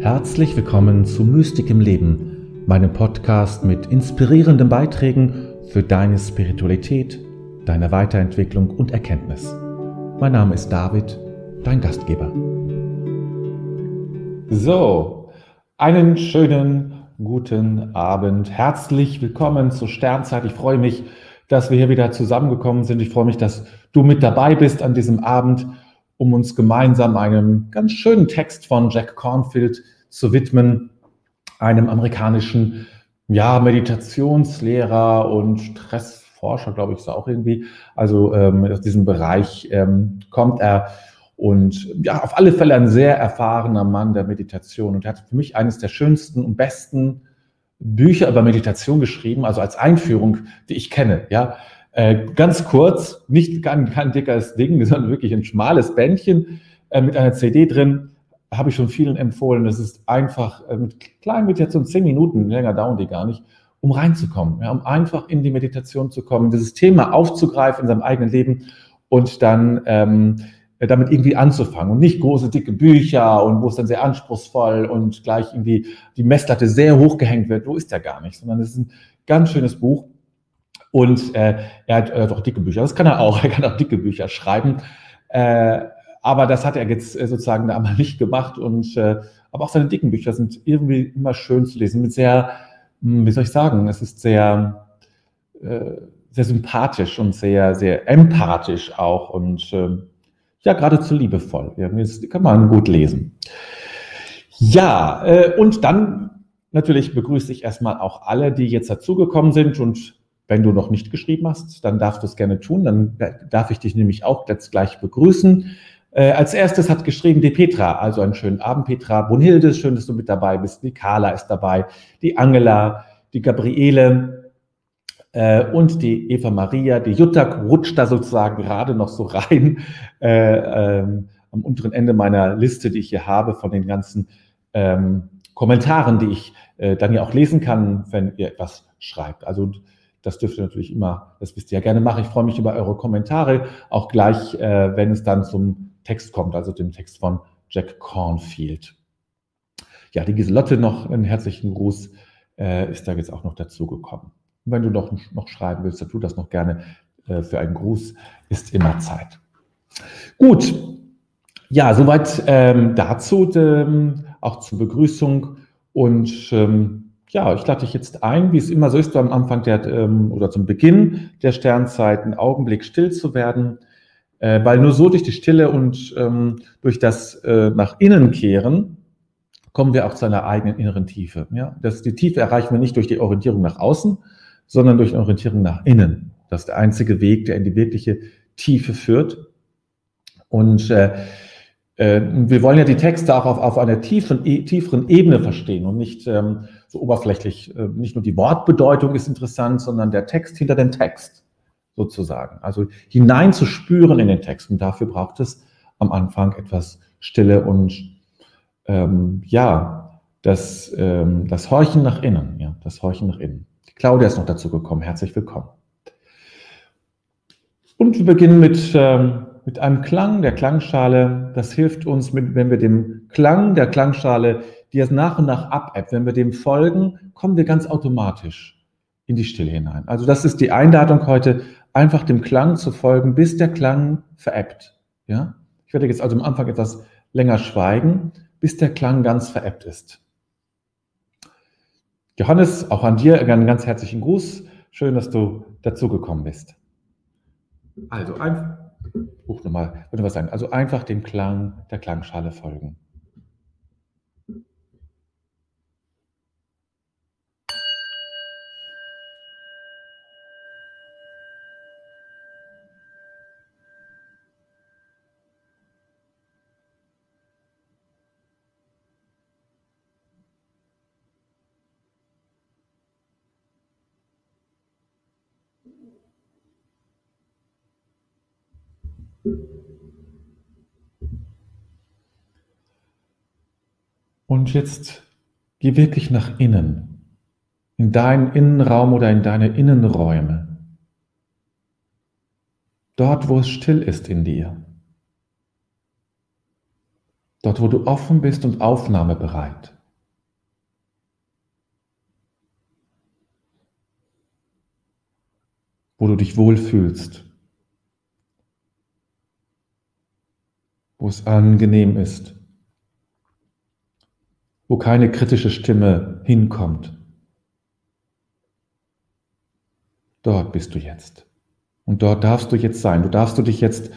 Herzlich willkommen zu Mystik im Leben, meinem Podcast mit inspirierenden Beiträgen für deine Spiritualität, deine Weiterentwicklung und Erkenntnis. Mein Name ist David, dein Gastgeber. So, einen schönen guten Abend. Herzlich willkommen zur Sternzeit. Ich freue mich, dass wir hier wieder zusammengekommen sind. Ich freue mich, dass du mit dabei bist an diesem Abend um uns gemeinsam einem ganz schönen Text von Jack Cornfield zu widmen, einem amerikanischen ja, Meditationslehrer und Stressforscher, glaube ich, ist er auch irgendwie. Also ähm, aus diesem Bereich ähm, kommt er und ja, auf alle Fälle ein sehr erfahrener Mann der Meditation und er hat für mich eines der schönsten und besten Bücher über Meditation geschrieben, also als Einführung, die ich kenne. Ja, äh, ganz kurz, nicht kein, kein dickes Ding, sondern wirklich ein schmales Bändchen äh, mit einer CD drin. Habe ich schon vielen empfohlen. Das ist einfach äh, mit kleinen Meditationen, zehn Minuten, länger dauern die gar nicht, um reinzukommen, ja, um einfach in die Meditation zu kommen, dieses Thema aufzugreifen in seinem eigenen Leben und dann ähm, damit irgendwie anzufangen und nicht große, dicke Bücher und wo es dann sehr anspruchsvoll und gleich irgendwie die Messlatte sehr hoch gehängt wird. Wo ist der gar nicht, sondern es ist ein ganz schönes Buch und äh, er hat äh, auch dicke Bücher. Das kann er auch. Er kann auch dicke Bücher schreiben. Äh, aber das hat er jetzt äh, sozusagen da einmal nicht gemacht. Und äh, aber auch seine dicken Bücher sind irgendwie immer schön zu lesen. Mit sehr, hm, wie soll ich sagen, es ist sehr, äh, sehr sympathisch und sehr, sehr empathisch auch und äh, ja, geradezu liebevoll. Das kann man gut lesen. Ja, äh, und dann natürlich begrüße ich erstmal auch alle, die jetzt dazugekommen sind und wenn du noch nicht geschrieben hast, dann darfst du es gerne tun. Dann darf ich dich nämlich auch jetzt gleich begrüßen. Äh, als erstes hat geschrieben die Petra, also einen schönen Abend, Petra. Brunhilde, schön, dass du mit dabei bist. Die Carla ist dabei, die Angela, die Gabriele äh, und die Eva Maria. Die Jutta rutscht da sozusagen gerade noch so rein äh, ähm, am unteren Ende meiner Liste, die ich hier habe, von den ganzen ähm, Kommentaren, die ich äh, dann ja auch lesen kann, wenn ihr etwas schreibt. Also das dürft ihr natürlich immer, das wisst ihr ja gerne machen. Ich freue mich über eure Kommentare, auch gleich, äh, wenn es dann zum Text kommt, also dem Text von Jack Cornfield. Ja, die Giselotte noch einen herzlichen Gruß äh, ist da jetzt auch noch dazu gekommen. Und wenn du noch, noch schreiben willst, dann tu das noch gerne. Äh, für einen Gruß ist immer Zeit. Gut, ja, soweit ähm, dazu, ähm, auch zur Begrüßung und ähm, ja, ich lade dich jetzt ein, wie es immer so ist, am Anfang der ähm, oder zum Beginn der Sternzeit einen Augenblick still zu werden, äh, weil nur so durch die Stille und ähm, durch das äh, nach innen kehren kommen wir auch zu einer eigenen inneren Tiefe. Ja, das, die Tiefe erreichen wir nicht durch die Orientierung nach außen, sondern durch die Orientierung nach innen. Das ist der einzige Weg, der in die wirkliche Tiefe führt. Und äh, äh, wir wollen ja die Texte auch auf, auf einer tiefen, e, tieferen Ebene verstehen und nicht ähm, so oberflächlich. Äh, nicht nur die Wortbedeutung ist interessant, sondern der Text hinter dem Text sozusagen. Also hineinzuspüren in den Text. Und dafür braucht es am Anfang etwas Stille und ähm, ja, das, ähm, das Horchen nach innen. Ja, das Horchen nach innen. Die Claudia ist noch dazu gekommen. Herzlich willkommen. Und wir beginnen mit ähm, mit einem Klang der Klangschale. Das hilft uns, wenn wir dem Klang der Klangschale, die jetzt nach und nach abebbt, wenn wir dem folgen, kommen wir ganz automatisch in die Stille hinein. Also das ist die Einladung heute, einfach dem Klang zu folgen, bis der Klang verebbt. Ja? Ich werde jetzt also am Anfang etwas länger schweigen, bis der Klang ganz verebbt ist. Johannes, auch an dir einen ganz herzlichen Gruß. Schön, dass du dazugekommen bist. Also einfach nochmal, würde was sagen. Also einfach dem Klang der Klangschale folgen. Und jetzt geh wirklich nach innen, in deinen Innenraum oder in deine Innenräume. Dort, wo es still ist in dir. Dort, wo du offen bist und aufnahmebereit. Wo du dich wohlfühlst. Wo es angenehm ist. Wo keine kritische Stimme hinkommt. Dort bist du jetzt. Und dort darfst du jetzt sein. Du darfst du dich jetzt,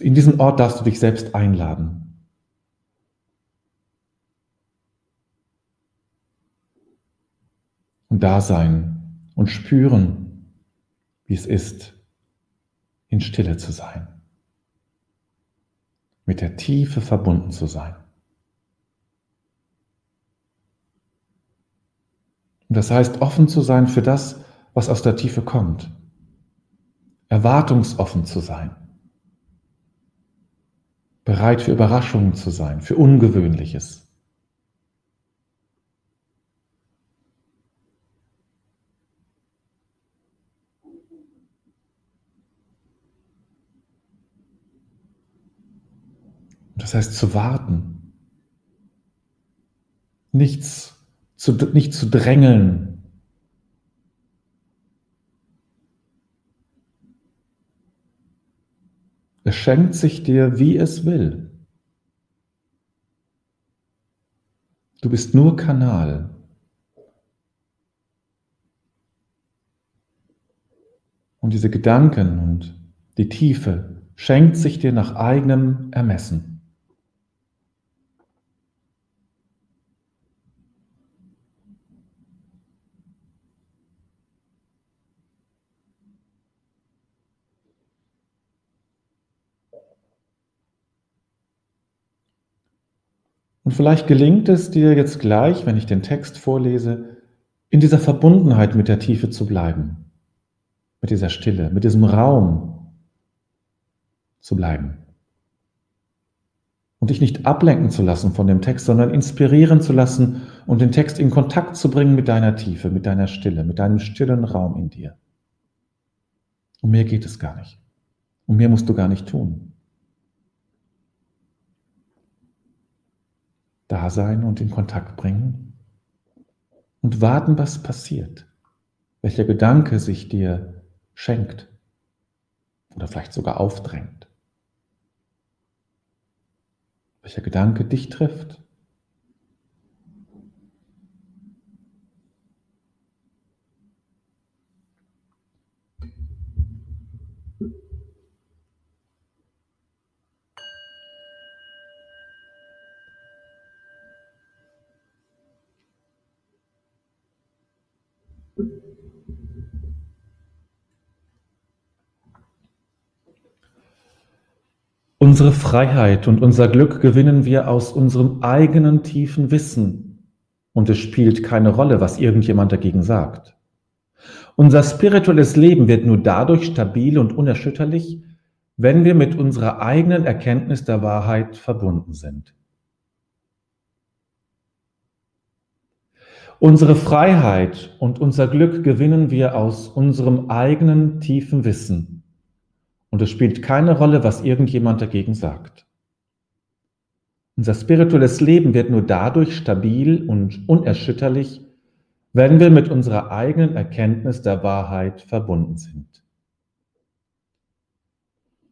in diesen Ort darfst du dich selbst einladen. Und da sein und spüren, wie es ist, in Stille zu sein. Mit der Tiefe verbunden zu sein. Und das heißt, offen zu sein für das, was aus der Tiefe kommt. Erwartungsoffen zu sein. Bereit für Überraschungen zu sein, für Ungewöhnliches. Das heißt zu warten, nichts zu, nicht zu drängeln, Es schenkt sich dir, wie es will. Du bist nur Kanal. Und diese Gedanken und die Tiefe schenkt sich dir nach eigenem Ermessen. Und vielleicht gelingt es dir jetzt gleich, wenn ich den Text vorlese, in dieser Verbundenheit mit der Tiefe zu bleiben, mit dieser Stille, mit diesem Raum zu bleiben. Und dich nicht ablenken zu lassen von dem Text, sondern inspirieren zu lassen und den Text in Kontakt zu bringen mit deiner Tiefe, mit deiner Stille, mit deinem stillen Raum in dir. Um mehr geht es gar nicht. Um mehr musst du gar nicht tun. Da sein und in Kontakt bringen und warten, was passiert, welcher Gedanke sich dir schenkt oder vielleicht sogar aufdrängt, welcher Gedanke dich trifft Unsere Freiheit und unser Glück gewinnen wir aus unserem eigenen tiefen Wissen. Und es spielt keine Rolle, was irgendjemand dagegen sagt. Unser spirituelles Leben wird nur dadurch stabil und unerschütterlich, wenn wir mit unserer eigenen Erkenntnis der Wahrheit verbunden sind. Unsere Freiheit und unser Glück gewinnen wir aus unserem eigenen tiefen Wissen. Und es spielt keine Rolle, was irgendjemand dagegen sagt. Unser spirituelles Leben wird nur dadurch stabil und unerschütterlich, wenn wir mit unserer eigenen Erkenntnis der Wahrheit verbunden sind.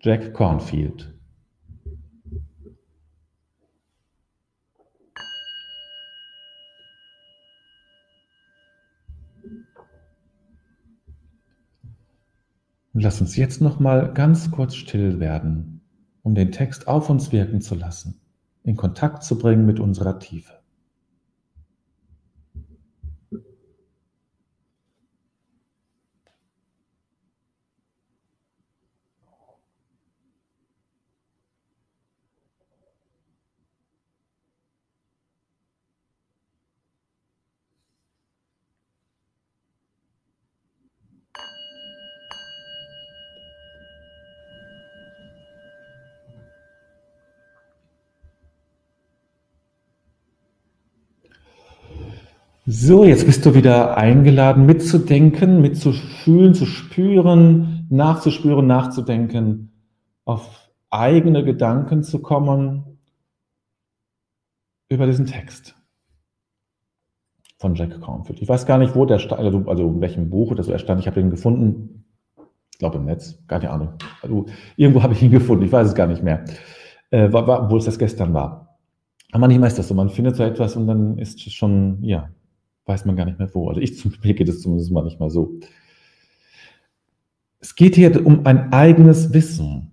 Jack Cornfield lass uns jetzt noch mal ganz kurz still werden, um den Text auf uns wirken zu lassen, in Kontakt zu bringen mit unserer Tiefe. So, jetzt bist du wieder eingeladen, mitzudenken, mitzufühlen, zu spüren, nachzuspüren, nachzudenken, auf eigene Gedanken zu kommen über diesen Text von Jack Cornfield. Ich weiß gar nicht, wo der stand, also, also in welchem Buch oder so er stand. Ich habe den gefunden, ich glaube im Netz, keine Ahnung. Also irgendwo habe ich ihn gefunden, ich weiß es gar nicht mehr, äh, wo es das gestern war. Aber manchmal ist das so, man findet so etwas und dann ist es schon, ja, weiß man gar nicht mehr wo. Also ich zum Mir geht es zumindest manchmal so. Es geht hier um ein eigenes Wissen,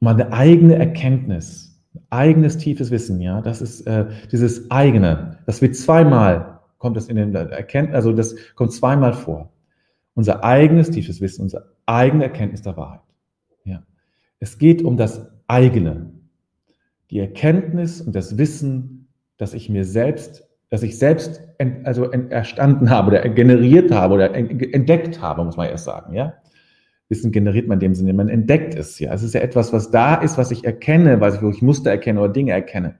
um eine eigene Erkenntnis, eigenes tiefes Wissen, ja. Das ist äh, dieses eigene. Das wird zweimal, kommt das in den Erkenntnis, also das kommt zweimal vor. Unser eigenes tiefes Wissen, unsere eigene Erkenntnis der Wahrheit. Ja. Es geht um das eigene. Die Erkenntnis und das Wissen, dass ich mir selbst, dass ich selbst ent, also ent, erstanden habe oder generiert habe oder entdeckt habe, muss man erst sagen, ja. Wissen generiert man in dem Sinne, man entdeckt es ja. Es ist ja etwas, was da ist, was ich erkenne, was ich, wo ich Muster erkenne oder Dinge erkenne.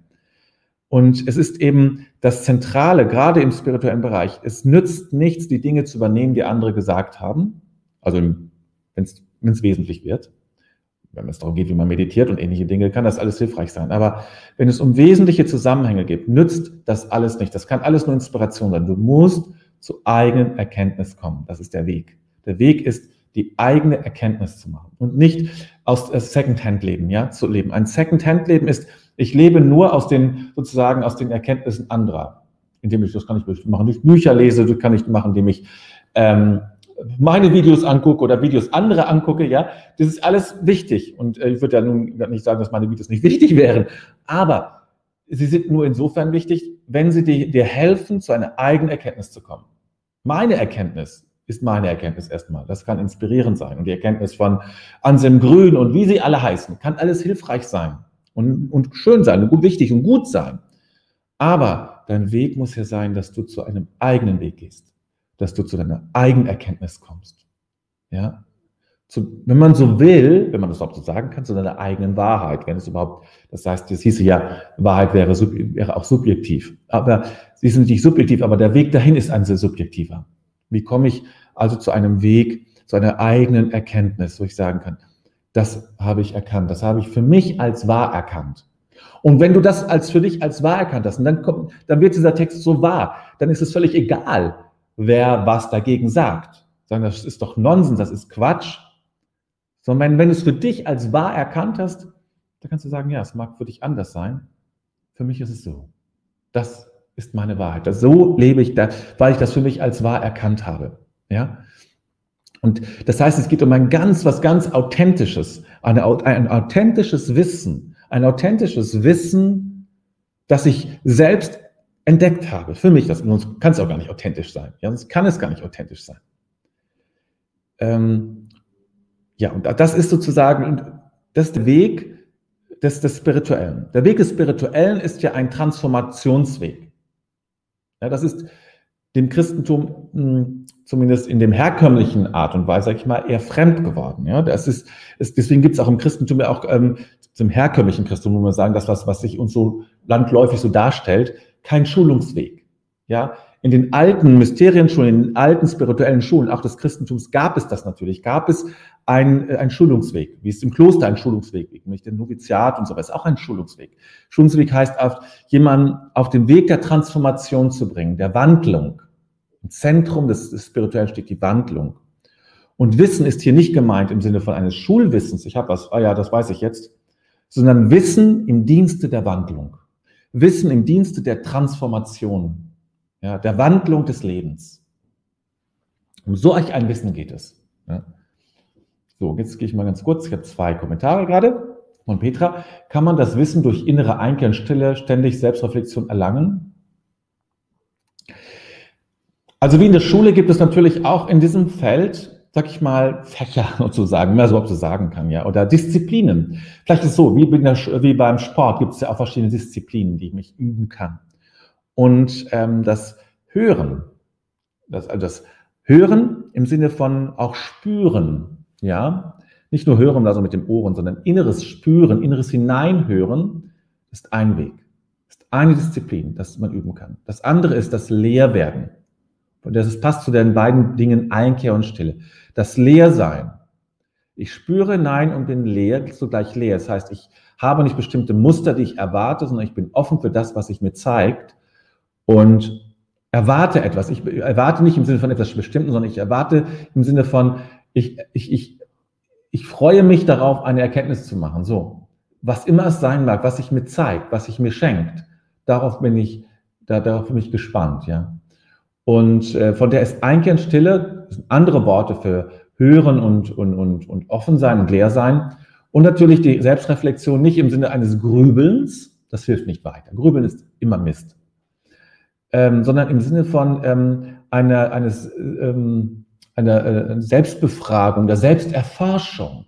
Und es ist eben das Zentrale, gerade im spirituellen Bereich. Es nützt nichts, die Dinge zu übernehmen, die andere gesagt haben. Also wenn es wesentlich wird. Wenn es darum geht, wie man meditiert und ähnliche Dinge, kann das alles hilfreich sein. Aber wenn es um wesentliche Zusammenhänge geht, nützt das alles nicht. Das kann alles nur Inspiration sein. Du musst zu eigenen Erkenntnis kommen. Das ist der Weg. Der Weg ist, die eigene Erkenntnis zu machen und nicht aus äh, Secondhand-Leben, ja, zu leben. Ein Secondhand-Leben ist, ich lebe nur aus den, sozusagen aus den Erkenntnissen anderer. Indem ich, das kann ich machen, nicht Bücher lese, das kann ich machen, indem ich ähm, meine Videos angucke oder Videos andere angucke, ja. Das ist alles wichtig. Und äh, ich würde ja nun nicht sagen, dass meine Videos nicht wichtig wären. Aber sie sind nur insofern wichtig, wenn sie dir, helfen, zu einer eigenen Erkenntnis zu kommen. Meine Erkenntnis ist meine Erkenntnis erstmal. Das kann inspirierend sein. Und die Erkenntnis von Anselm Grün und wie sie alle heißen, kann alles hilfreich sein und, und schön sein und wichtig und gut sein. Aber dein Weg muss ja sein, dass du zu einem eigenen Weg gehst, dass du zu deiner eigenen Erkenntnis kommst. Ja? Zu, wenn man so will, wenn man das überhaupt so sagen kann, zu deiner eigenen Wahrheit, wenn es überhaupt, das heißt, das hieße ja, Wahrheit wäre, wäre auch subjektiv. Aber sie ist nicht subjektiv, aber der Weg dahin ist ein sehr subjektiver. Wie komme ich also zu einem Weg, zu einer eigenen Erkenntnis, wo ich sagen kann, das habe ich erkannt, das habe ich für mich als wahr erkannt. Und wenn du das als für dich als wahr erkannt hast, und dann kommt, dann wird dieser Text so wahr, dann ist es völlig egal, wer was dagegen sagt. Sagen, das ist doch Nonsens, das ist Quatsch. Sondern wenn, wenn du es für dich als wahr erkannt hast, dann kannst du sagen, ja, es mag für dich anders sein. Für mich ist es so. Das ist meine Wahrheit. So lebe ich da, weil ich das für mich als wahr erkannt habe. Ja? Und das heißt, es geht um ein ganz, was ganz Authentisches, eine, ein authentisches Wissen, ein authentisches Wissen, das ich selbst entdeckt habe. Für mich, das sonst kann es auch gar nicht authentisch sein. Ja, sonst kann es gar nicht authentisch sein. Ähm, ja, und das ist sozusagen, das ist der Weg des, des Spirituellen. Der Weg des Spirituellen ist ja ein Transformationsweg. Ja, das ist dem Christentum hm, zumindest in dem herkömmlichen Art und Weise, sag ich mal, eher fremd geworden. Ja, das ist, ist deswegen gibt es auch im Christentum ja auch ähm, zum herkömmlichen Christentum, muss man sagen, das was was sich uns so landläufig so darstellt, kein Schulungsweg. Ja, in den alten Mysterienschulen, in den alten spirituellen Schulen, auch des Christentums, gab es das natürlich. Gab es ein, äh, ein Schulungsweg, wie es im Kloster ein Schulungsweg gibt, nämlich der Noviziat und so ist auch ein Schulungsweg. Schulungsweg heißt, auf jemanden auf den Weg der Transformation zu bringen, der Wandlung. Im Zentrum des, des Spirituellen steht die Wandlung. Und Wissen ist hier nicht gemeint im Sinne von eines Schulwissens, ich habe was, ah ja, das weiß ich jetzt, sondern Wissen im Dienste der Wandlung. Wissen im Dienste der Transformation ja, der Wandlung des Lebens. Um so ein Wissen geht es. Ja. So, jetzt gehe ich mal ganz kurz. Ich habe zwei Kommentare gerade von Petra. Kann man das Wissen durch innere Einkehr und Stille ständig Selbstreflexion erlangen? Also wie in der Schule gibt es natürlich auch in diesem Feld, sag ich mal, Fächer sozusagen, man so überhaupt so sagen kann, ja, oder Disziplinen. Vielleicht ist es so, wie, der, wie beim Sport gibt es ja auch verschiedene Disziplinen, die ich üben kann. Und ähm, das Hören, das, also das Hören im Sinne von auch spüren, ja, nicht nur hören, also mit dem Ohren, sondern inneres Spüren, inneres Hineinhören ist ein Weg, ist eine Disziplin, das man üben kann. Das andere ist das Leerwerden. Das passt zu den beiden Dingen Einkehr und Stille. Das Leersein Ich spüre Nein und bin leer, zugleich leer. Das heißt, ich habe nicht bestimmte Muster, die ich erwarte, sondern ich bin offen für das, was sich mir zeigt und erwarte etwas. Ich erwarte nicht im Sinne von etwas Bestimmten, sondern ich erwarte im Sinne von, ich, ich, ich, ich freue mich darauf, eine Erkenntnis zu machen. So, was immer es sein mag, was sich mir zeigt, was sich mir schenkt, darauf bin ich, da, darauf bin ich gespannt, ja. Und äh, von der ist Einkern Stille, andere Worte für hören und, und, und, und offen sein und leer sein. Und natürlich die Selbstreflexion nicht im Sinne eines Grübelns, das hilft nicht weiter. Grübeln ist immer Mist. Ähm, sondern im Sinne von ähm, einer, eines, ähm, einer äh, Selbstbefragung, der Selbsterforschung,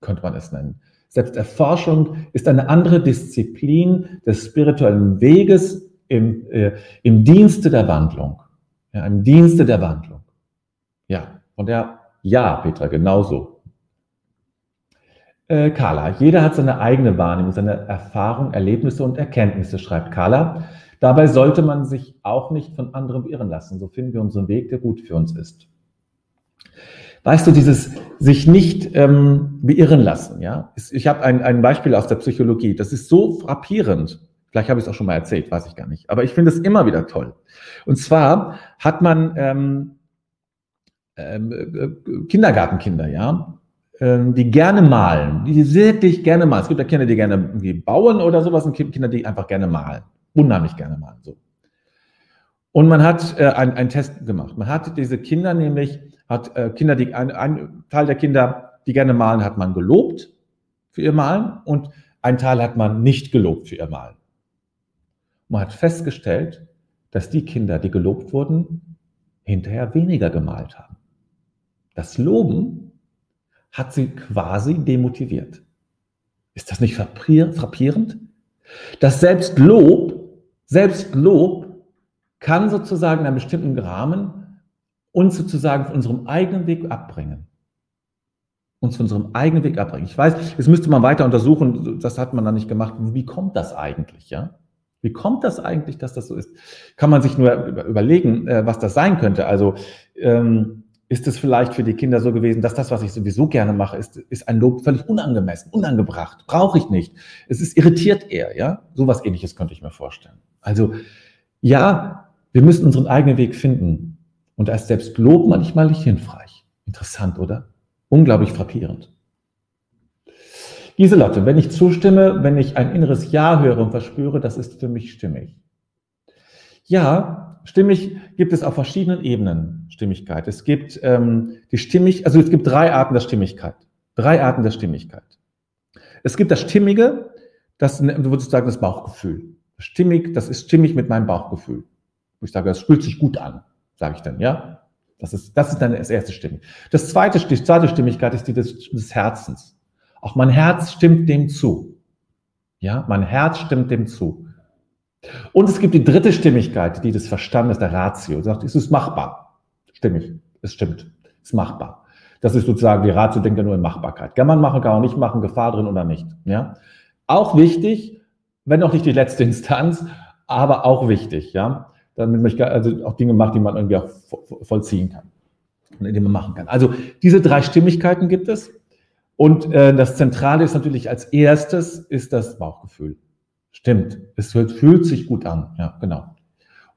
könnte man es nennen. Selbsterforschung ist eine andere Disziplin des spirituellen Weges im, äh, im Dienste der Wandlung. Ja, Im Dienste der Wandlung. Ja, von der, ja, Petra, genauso. Äh, Carla, jeder hat seine eigene Wahrnehmung, seine Erfahrung, Erlebnisse und Erkenntnisse, schreibt Carla. Dabei sollte man sich auch nicht von anderen beirren lassen. So finden wir unseren Weg, der gut für uns ist. Weißt du, dieses sich nicht ähm, beirren lassen, ja. Ich habe ein, ein Beispiel aus der Psychologie. Das ist so frappierend. Vielleicht habe ich es auch schon mal erzählt, weiß ich gar nicht. Aber ich finde es immer wieder toll. Und zwar hat man ähm, ähm, äh, Kindergartenkinder, ja, ähm, die gerne malen, die wirklich gerne malen. Es gibt ja Kinder, die gerne irgendwie bauen oder sowas, und Kinder, die einfach gerne malen, unheimlich gerne malen. So. Und man hat äh, einen Test gemacht. Man hat diese Kinder nämlich, hat äh, Kinder, die ein, ein Teil der Kinder, die gerne malen, hat man gelobt für ihr Malen und ein Teil hat man nicht gelobt für ihr Malen. Man hat festgestellt, dass die Kinder, die gelobt wurden, hinterher weniger gemalt haben. Das Loben hat sie quasi demotiviert. Ist das nicht frappierend? Dass selbst Lob, selbst Lob kann sozusagen in einem bestimmten Rahmen uns sozusagen von unserem eigenen Weg abbringen. Uns von unserem eigenen Weg abbringen. Ich weiß, jetzt müsste man weiter untersuchen, das hat man dann nicht gemacht. Wie kommt das eigentlich, ja? Wie kommt das eigentlich, dass das so ist? Kann man sich nur überlegen, äh, was das sein könnte. Also ähm, ist es vielleicht für die Kinder so gewesen, dass das, was ich sowieso gerne mache, ist, ist ein Lob völlig unangemessen, unangebracht, brauche ich nicht. Es ist irritiert eher, ja. Sowas ähnliches könnte ich mir vorstellen. Also ja, wir müssen unseren eigenen Weg finden. Und da ist selbst Lob manchmal nicht hilfreich. Interessant, oder? Unglaublich frappierend. Giselotte, wenn ich zustimme, wenn ich ein inneres Ja höre und verspüre, das ist für mich stimmig. Ja, stimmig gibt es auf verschiedenen Ebenen Stimmigkeit. Es gibt ähm, die Stimmig, also es gibt drei Arten der Stimmigkeit. Drei Arten der Stimmigkeit. Es gibt das Stimmige, das du würdest sagen, das Bauchgefühl. Stimmig, das ist stimmig mit meinem Bauchgefühl. Ich sage, das fühlt sich gut an, sage ich dann, ja. Das ist, das ist dann das erste Stimmig. Das zweite, die zweite Stimmigkeit ist die des, des Herzens. Auch mein Herz stimmt dem zu. Ja, mein Herz stimmt dem zu. Und es gibt die dritte Stimmigkeit, die des Verstandes, der Ratio. Sagt, es ist machbar. Stimmig. Es stimmt. Es ist machbar. Das ist sozusagen, die Ratio denkt ja nur in Machbarkeit. Kann man machen, kann man nicht machen, Gefahr drin oder nicht. Ja. Auch wichtig, wenn auch nicht die letzte Instanz, aber auch wichtig, ja. Damit man also auch Dinge macht, die man irgendwie auch vollziehen kann. Und die man machen kann. Also diese drei Stimmigkeiten gibt es. Und äh, das Zentrale ist natürlich als erstes ist das Bauchgefühl. Stimmt, es fühlt sich gut an, ja, genau.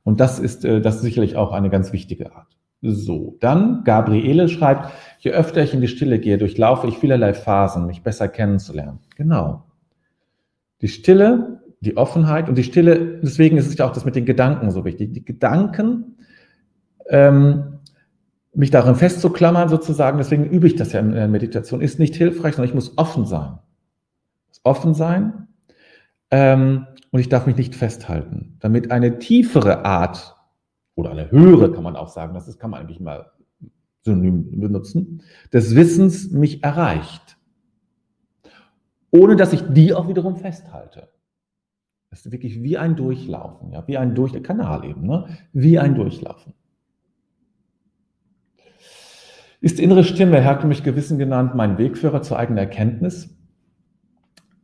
Und das ist, äh, das ist sicherlich auch eine ganz wichtige Art. So, dann Gabriele schreibt, je öfter ich in die Stille gehe, durchlaufe ich vielerlei Phasen, mich besser kennenzulernen. Genau. Die Stille, die Offenheit und die Stille, deswegen ist es ja auch das mit den Gedanken so wichtig. Die Gedanken ähm, mich darin festzuklammern sozusagen, deswegen übe ich das ja in der Meditation, ist nicht hilfreich, sondern ich muss offen sein. Offen sein ähm, und ich darf mich nicht festhalten, damit eine tiefere Art oder eine höhere, kann man auch sagen, das kann man eigentlich mal synonym benutzen, des Wissens mich erreicht, ohne dass ich die auch wiederum festhalte. Das ist wirklich wie ein Durchlaufen, ja, wie ein Durch Kanal eben, ne? wie ein Durchlaufen. Ist die innere Stimme, herkömmlich Gewissen genannt, mein Wegführer zur eigenen Erkenntnis?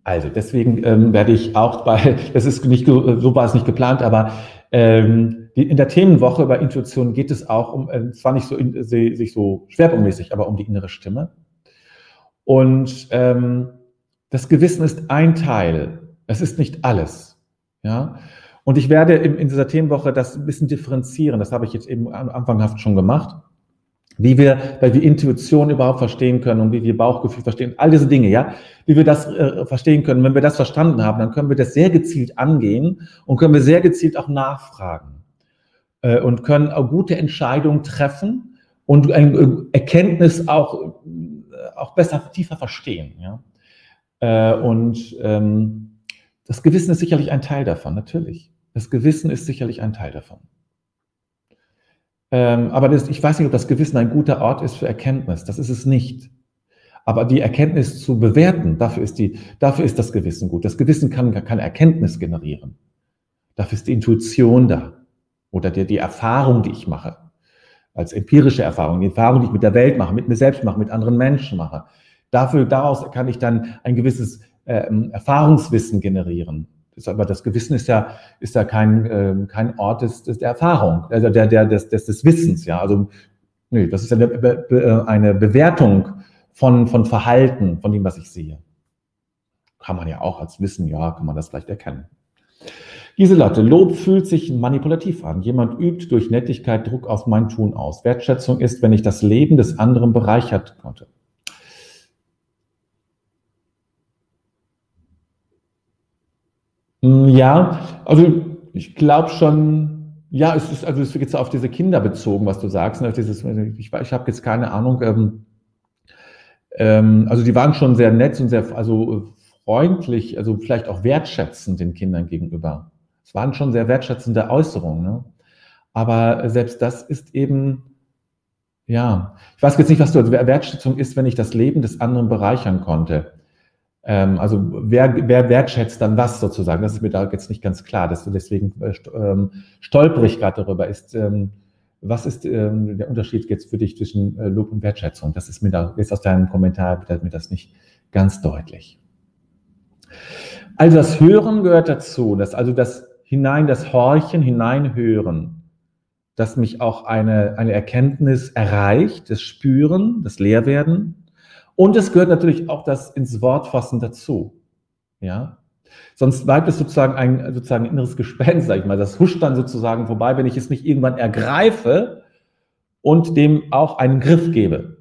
Also deswegen ähm, werde ich auch bei, das ist nicht so war es nicht geplant, aber ähm, in der Themenwoche über Intuition geht es auch um, äh, zwar nicht so in, sich so schwerpunktmäßig, aber um die innere Stimme. Und ähm, das Gewissen ist ein Teil. Es ist nicht alles. Ja. Und ich werde in, in dieser Themenwoche das ein bisschen differenzieren. Das habe ich jetzt eben anfanghaft schon gemacht. Wie wir, weil wir Intuition überhaupt verstehen können und wie wir Bauchgefühl verstehen, all diese Dinge, ja, wie wir das äh, verstehen können. Wenn wir das verstanden haben, dann können wir das sehr gezielt angehen und können wir sehr gezielt auch nachfragen äh, und können auch gute Entscheidungen treffen und eine äh, Erkenntnis auch, äh, auch besser, tiefer verstehen, ja. Äh, und ähm, das Gewissen ist sicherlich ein Teil davon, natürlich. Das Gewissen ist sicherlich ein Teil davon. Ähm, aber das, ich weiß nicht, ob das Gewissen ein guter Ort ist für Erkenntnis. Das ist es nicht. Aber die Erkenntnis zu bewerten, dafür ist, die, dafür ist das Gewissen gut. Das Gewissen kann keine Erkenntnis generieren. Dafür ist die Intuition da. Oder die, die Erfahrung, die ich mache. Als empirische Erfahrung, die Erfahrung, die ich mit der Welt mache, mit mir selbst mache, mit anderen Menschen mache. Dafür, daraus kann ich dann ein gewisses äh, Erfahrungswissen generieren. Das, aber das Gewissen ist ja, ist ja kein, äh, kein Ort des, des, der Erfahrung, also der, der, des, des, des Wissens. Ja, also nee, das ist eine, Be eine Bewertung von, von Verhalten, von dem, was ich sehe. Kann man ja auch als Wissen, ja, kann man das vielleicht erkennen. Giselotte, Lob fühlt sich manipulativ an. Jemand übt durch Nettigkeit Druck auf mein Tun aus. Wertschätzung ist, wenn ich das Leben des anderen bereichert konnte. Ja, also ich glaube schon, ja, es ist, also es ist jetzt auf diese Kinder bezogen, was du sagst. Ne? Dieses, ich ich habe jetzt keine Ahnung. Ähm, ähm, also die waren schon sehr nett und sehr also freundlich, also vielleicht auch wertschätzend den Kindern gegenüber. Es waren schon sehr wertschätzende Äußerungen. Ne? Aber selbst das ist eben, ja, ich weiß jetzt nicht, was du Wertschätzung ist, wenn ich das Leben des anderen bereichern konnte. Ähm, also wer, wer wertschätzt dann was sozusagen? Das ist mir da jetzt nicht ganz klar. Das, deswegen äh, ähm, stolper ich gerade darüber. Ist, ähm, was ist ähm, der Unterschied jetzt für dich zwischen äh, Lob und Wertschätzung? Das ist mir da jetzt aus deinem Kommentar wird mir das nicht ganz deutlich. Also das Hören gehört dazu, das, also das hinein, das Horchen, hineinhören, dass mich auch eine, eine Erkenntnis erreicht, das Spüren, das Leerwerden, und es gehört natürlich auch das ins Wort fassen dazu. Ja. Sonst bleibt es sozusagen ein sozusagen inneres Gespenst, sag ich mal. Das huscht dann sozusagen vorbei, wenn ich es nicht irgendwann ergreife und dem auch einen Griff gebe.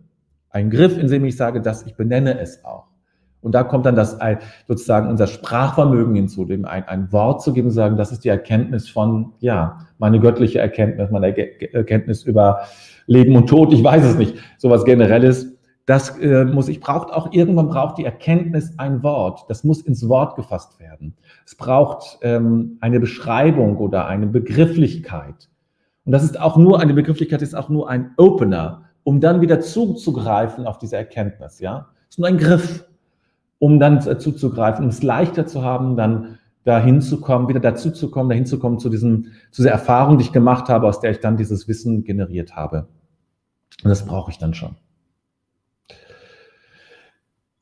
Ein Griff, in dem ich sage, dass ich benenne es auch. Und da kommt dann das sozusagen unser Sprachvermögen hinzu, dem ein, ein Wort zu geben, sagen, das ist die Erkenntnis von, ja, meine göttliche Erkenntnis, meine Erkenntnis über Leben und Tod, ich weiß es nicht, sowas Generelles das äh, muss ich braucht auch irgendwann braucht die Erkenntnis ein Wort. Das muss ins Wort gefasst werden. Es braucht ähm, eine Beschreibung oder eine Begrifflichkeit. Und das ist auch nur eine Begrifflichkeit, ist auch nur ein Opener, um dann wieder zuzugreifen auf diese Erkenntnis. Ja, es ist nur ein Griff, um dann zuzugreifen, um es leichter zu haben, dann dahin zu kommen, wieder dazu zu kommen, dahin zu kommen zu diesem, zu dieser Erfahrung, die ich gemacht habe, aus der ich dann dieses Wissen generiert habe. Und das brauche ich dann schon.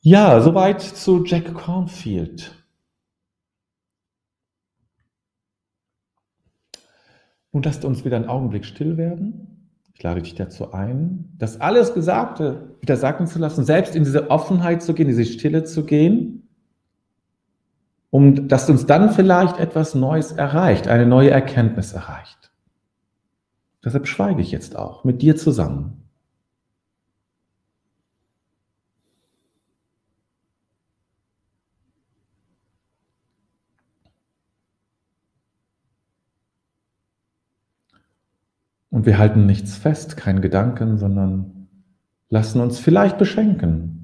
Ja, soweit zu Jack Cornfield. Nun lasst uns wieder einen Augenblick still werden. Ich lade dich dazu ein, das alles Gesagte wieder sagen zu lassen, selbst in diese Offenheit zu gehen, diese Stille zu gehen, um dass uns dann vielleicht etwas Neues erreicht, eine neue Erkenntnis erreicht. Deshalb schweige ich jetzt auch mit dir zusammen. Und wir halten nichts fest, kein Gedanken, sondern lassen uns vielleicht beschenken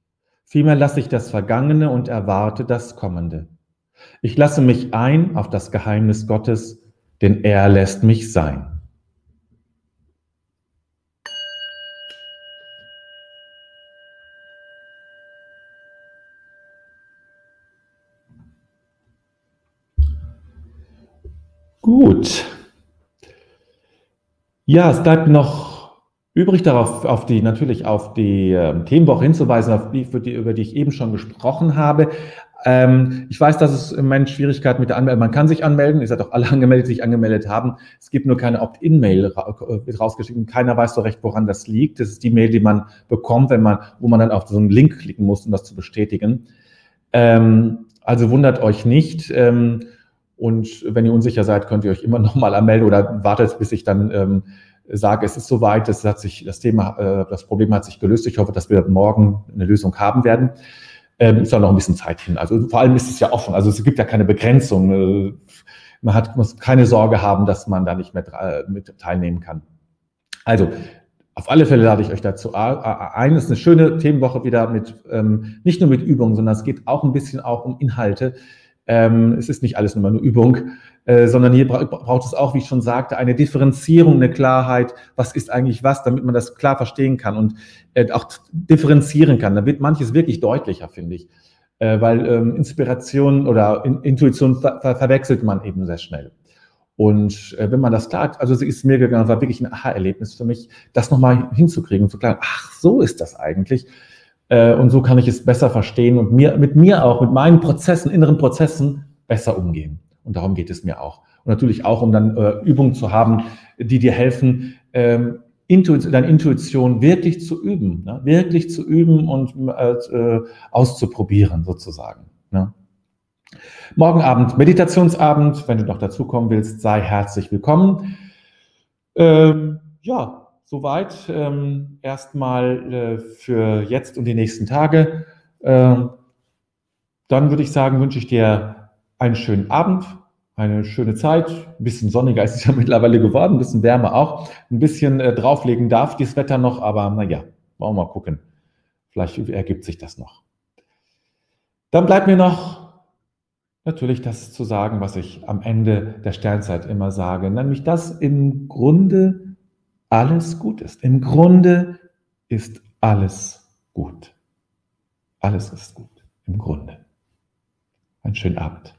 Vielmehr lasse ich das Vergangene und erwarte das Kommende. Ich lasse mich ein auf das Geheimnis Gottes, denn er lässt mich sein. Gut. Ja, es bleibt noch Übrig darauf, auf die, natürlich auf die äh, Themenwoche hinzuweisen, auf die, für die, über die ich eben schon gesprochen habe. Ähm, ich weiß, dass es im Moment Schwierigkeiten mit der Anmeldung, man kann sich anmelden, ihr seid auch alle angemeldet, die sich angemeldet haben. Es gibt nur keine Opt-in-Mail äh, rausgeschickt und keiner weiß so recht, woran das liegt. Das ist die Mail, die man bekommt, wenn man, wo man dann auf so einen Link klicken muss, um das zu bestätigen. Ähm, also wundert euch nicht. Ähm, und wenn ihr unsicher seid, könnt ihr euch immer nochmal anmelden oder wartet, bis ich dann ähm, sage, es ist soweit, es hat sich, das Thema, äh, das Problem hat sich gelöst. Ich hoffe, dass wir morgen eine Lösung haben werden. Ähm, ist auch noch ein bisschen Zeit hin. Also vor allem ist es ja offen. Also es gibt ja keine Begrenzung. Äh, man hat, muss keine Sorge haben, dass man da nicht mehr mit teilnehmen kann. Also, auf alle Fälle lade ich euch dazu ein. Es ist eine schöne Themenwoche wieder mit, ähm, nicht nur mit Übungen, sondern es geht auch ein bisschen auch um Inhalte. Ähm, es ist nicht alles nur nur Übung, äh, sondern hier bra braucht es auch, wie ich schon sagte, eine Differenzierung, eine Klarheit. Was ist eigentlich was, damit man das klar verstehen kann und äh, auch differenzieren kann. Da wird manches wirklich deutlicher, finde ich. Äh, weil ähm, Inspiration oder in Intuition ver ver verwechselt man eben sehr schnell. Und äh, wenn man das klar, also es ist mir gegangen, war wirklich ein Aha-Erlebnis für mich, das nochmal hinzukriegen und zu klar, ach, so ist das eigentlich. Äh, und so kann ich es besser verstehen und mir, mit mir auch, mit meinen Prozessen, inneren Prozessen besser umgehen. Und darum geht es mir auch. Und natürlich auch, um dann äh, Übungen zu haben, die dir helfen, ähm, Intuition, deine Intuition wirklich zu üben, ne? wirklich zu üben und äh, auszuprobieren sozusagen. Ne? Morgen Abend Meditationsabend. Wenn du noch dazukommen willst, sei herzlich willkommen. Ähm, ja, Soweit ähm, erstmal äh, für jetzt und die nächsten Tage. Ähm, dann würde ich sagen, wünsche ich dir einen schönen Abend, eine schöne Zeit. Ein bisschen sonniger ist es ja mittlerweile geworden, ein bisschen wärmer auch. Ein bisschen äh, drauflegen darf dieses Wetter noch, aber naja, wollen wir mal gucken. Vielleicht ergibt sich das noch. Dann bleibt mir noch natürlich das zu sagen, was ich am Ende der Sternzeit immer sage, nämlich dass im Grunde alles gut ist. Im Grunde ist alles gut. Alles ist gut. Im Grunde. Einen schönen Abend.